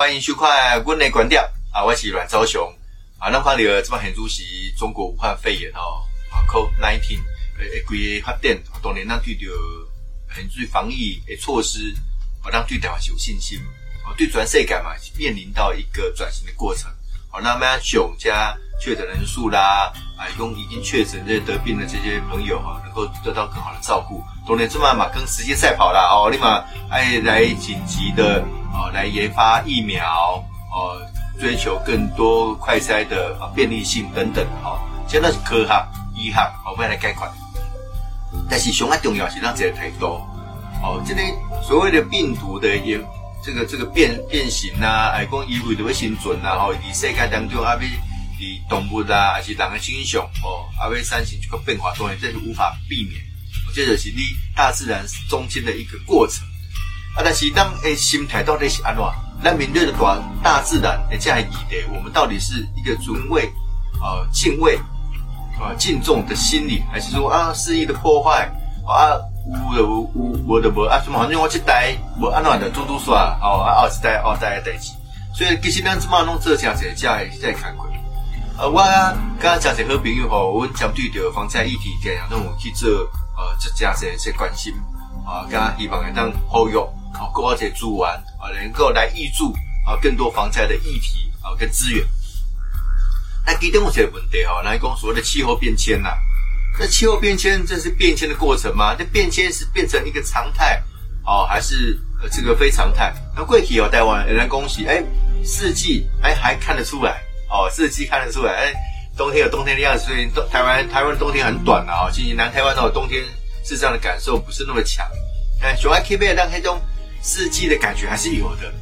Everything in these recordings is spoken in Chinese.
欢迎收看国内观点啊，我是阮昭雄啊。咱看到这么很主席中国武汉肺炎哦，啊，COVID nineteen 诶，规个发展，当然咱对着很注意防疫的措施，啊，咱对台湾是有信心。啊，对全世界嘛，面临到一个转型的过程。好，那么熊加确诊人数啦，啊，用已经确诊这些得病的这些朋友哈，能够得到更好的照顾。当然，这嘛嘛跟时间赛跑啦，哦，立马哎来紧急的哦来研发疫苗，哦，追求更多快筛的啊便利性等等，哈，现在是科学、医学，我们来概括。但是上啊重要是让这个态度，哦，这个所谓的病毒的研。这个这个变变形呐，哎，讲医卫都会生存啊，吼，伫世界当中啊，比伫动物啊，还是人的身上，哦，啊，要产生这个变化，当然这是无法避免。这就是你大自然中间的一个过程。啊，但是当诶心态到底是安怎？那面对的大大自然诶这样议题，我们到底是一个尊畏、呃敬畏、啊敬重的心理，还是说啊肆意的破坏啊？有就有，无就无啊！什么反正我这代无安怎的做做耍，哦啊，后一代二代的代志。所以其实咱即马拢做诚侪遮诶在看过。呃，我甲诚侪好朋友吼，阮针对着防灾议题，定样拢有去做呃，这诚侪些关心啊，甲希望会当呼吁啊，各些资源啊，能够来挹注啊，更多防灾的议题啊，跟资源。那其中有一个问题吼，来讲所谓的气候变迁呐。那气候变迁，这是变迁的过程吗？那变迁是变成一个常态，哦，还是呃这个非常态？那贵体哦，台湾仍然恭喜，哎，四季哎还看得出来，哦，四季看得出来，哎，冬天有冬天的样子，所以台湾台湾的冬天很短啊，其实南台湾的冬天是这样的感受不是那么强，哎，熊爱 K 贝让黑中四季的感觉还是有的，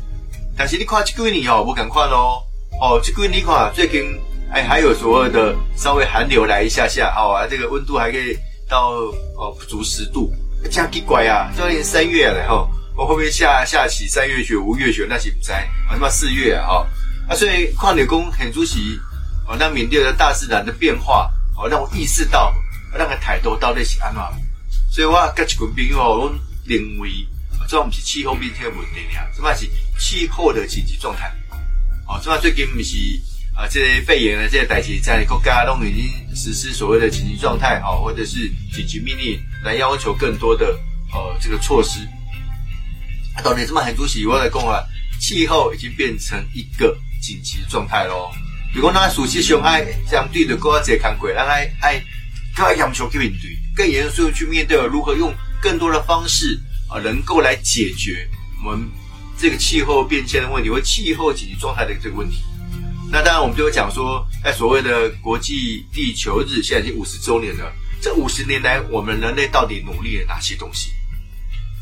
但是你看这几年哦，不敢看哦，哦，这几年看最近。哎，还有所谓的稍微寒流来一下下，哦啊，这个温度还可以到哦不足十度，这样奇怪啊！就连三月了哈，我会不会下下起三月雪、五月雪？那是不在啊？他妈四月啊！哈啊，所以矿铁工很出席哦，那缅甸的大自然的变化哦，让我意识到那个抬头到底是安怎。所以我跟一群朋友哦，我认为这不是气候变迁的问题呀，什么是气候的紧急状态？哦，什么最近不是？啊，这些肺炎的这些代际在国家都已经实施所谓的紧急状态，哦，或者是紧急命令，来要求更多的呃这个措施。到底这么很主席我来讲啊，气候已经变成一个紧急状态喽。如果那熟悉上爱相对的国家看过，让爱爱更严肃去面对，更严肃去面对如何用更多的方式啊，能够来解决我们这个气候变迁的问题或气候紧急状态的这个问题。那当然，我们就会讲说，在所谓的国际地球日，现在已经五十周年了。这五十年来，我们人类到底努力了哪些东西？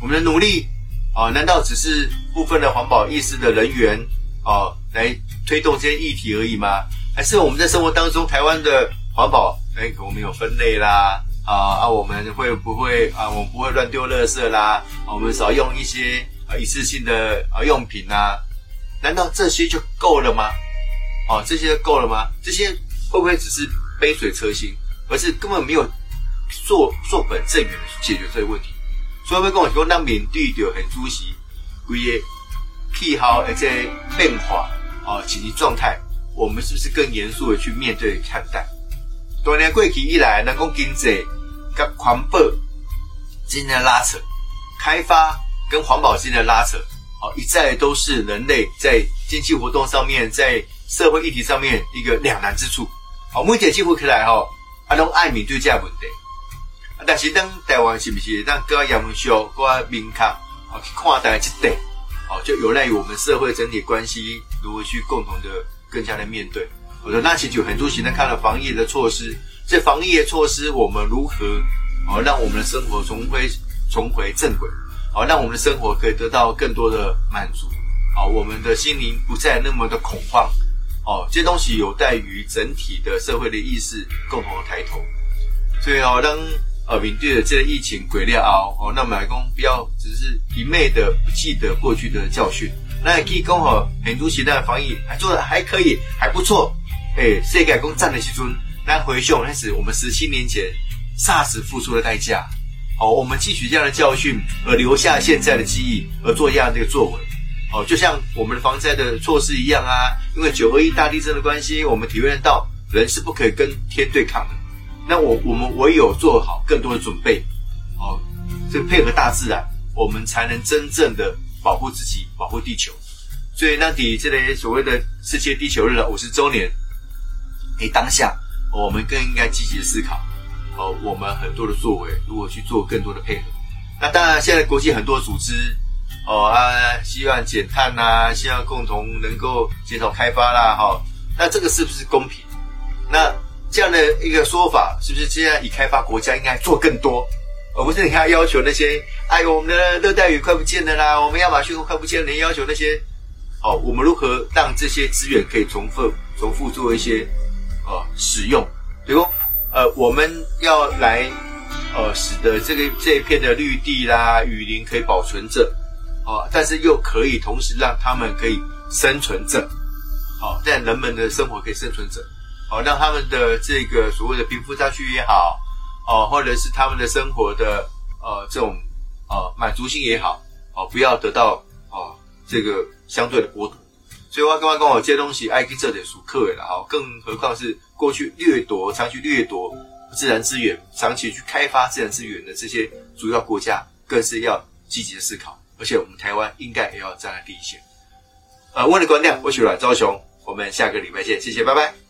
我们的努力啊，难道只是部分的环保意识的人员啊，来推动这些议题而已吗？还是我们在生活当中，台湾的环保，哎，我们有分类啦，啊啊，我们会不会啊，我们不会乱丢垃圾啦，我们少用一些啊一次性的啊用品呐？难道这些就够了吗？哦，这些够了吗？这些会不会只是杯水车薪，而是根本没有做做本正源的去解决这个问题？所以会跟我说，那缅甸就很主席，规个气候而且变化哦，紧急状态，我们是不是更严肃的去面对看待？多年过去以来，人工经济跟环保之间的拉扯，开发跟环保之间的拉扯，哦，一再都是人类在经济活动上面在。社会议题上面一个两难之处，好，目前几乎起来吼，啊，拢爱面对这问题，但是当台湾是不是让各严肃、各明确，好去看待这点，好，就有赖于我们社会整体关系如何去共同的更加的面对。我说，那其实很多现在看了防疫的措施，这防疫的措施，我们如何哦让我们的生活重回重回正轨，好，让我们的生活可以得到更多的满足，好，我们的心灵不再那么的恐慌。哦，这些东西有待于整体的社会的意识共同的抬头，所以哦，当呃面对的这个疫情鬼料熬哦，那买工不要只是一昧的不记得过去的教训，那也可以讲哦，很多其他的防疫还做的还可以，还不错。哎，世界工站的时尊，那回想那是我们十七年前 SARS 付出的代价。哦，我们汲取这样的教训，而留下现在的记忆，而做这样的一个作为。哦，就像我们的防灾的措施一样啊，因为九二一大地震的关系，我们体会到人是不可以跟天对抗的。那我我们唯有做好更多的准备，哦，这个配合大自然，我们才能真正的保护自己，保护地球。所以，那底这类所谓的世界地球日的五十周年，诶，当下我们更应该积极的思考，哦，我们很多的作为如何去做更多的配合。那当然，现在国际很多组织，哦啊，希望减碳呐，希望共同能够减少开发啦，哈，那这个是不是公平？那这样的一个说法，是不是现在已开发国家应该做更多？而不是你看要求那些，哎，我们的热带雨快不见了啦，我们亚马逊快不见了，你要求那些，哦，我们如何让这些资源可以重复、重复做一些，呃，使用？比如，呃，我们要来。呃，使得这个这一片的绿地啦、雨林可以保存着，哦，但是又可以同时让他们可以生存着，好，让人们的生活可以生存着，好，让他们的这个所谓的贫富差距也好，哦，或者是他们的生活的呃这种呃满足性也好，哦，不要得到哦这个相对的剥夺。所以我刚刚跟我借东西，爱去这点属客了，哈，更何况是过去掠夺、长期掠夺。自然资源长期去开发自然资源的这些主要国家，更是要积极的思考，而且我们台湾应该也要站在第一线。呃，问的观点，我是阮昭雄，我们下个礼拜见，谢谢，拜拜。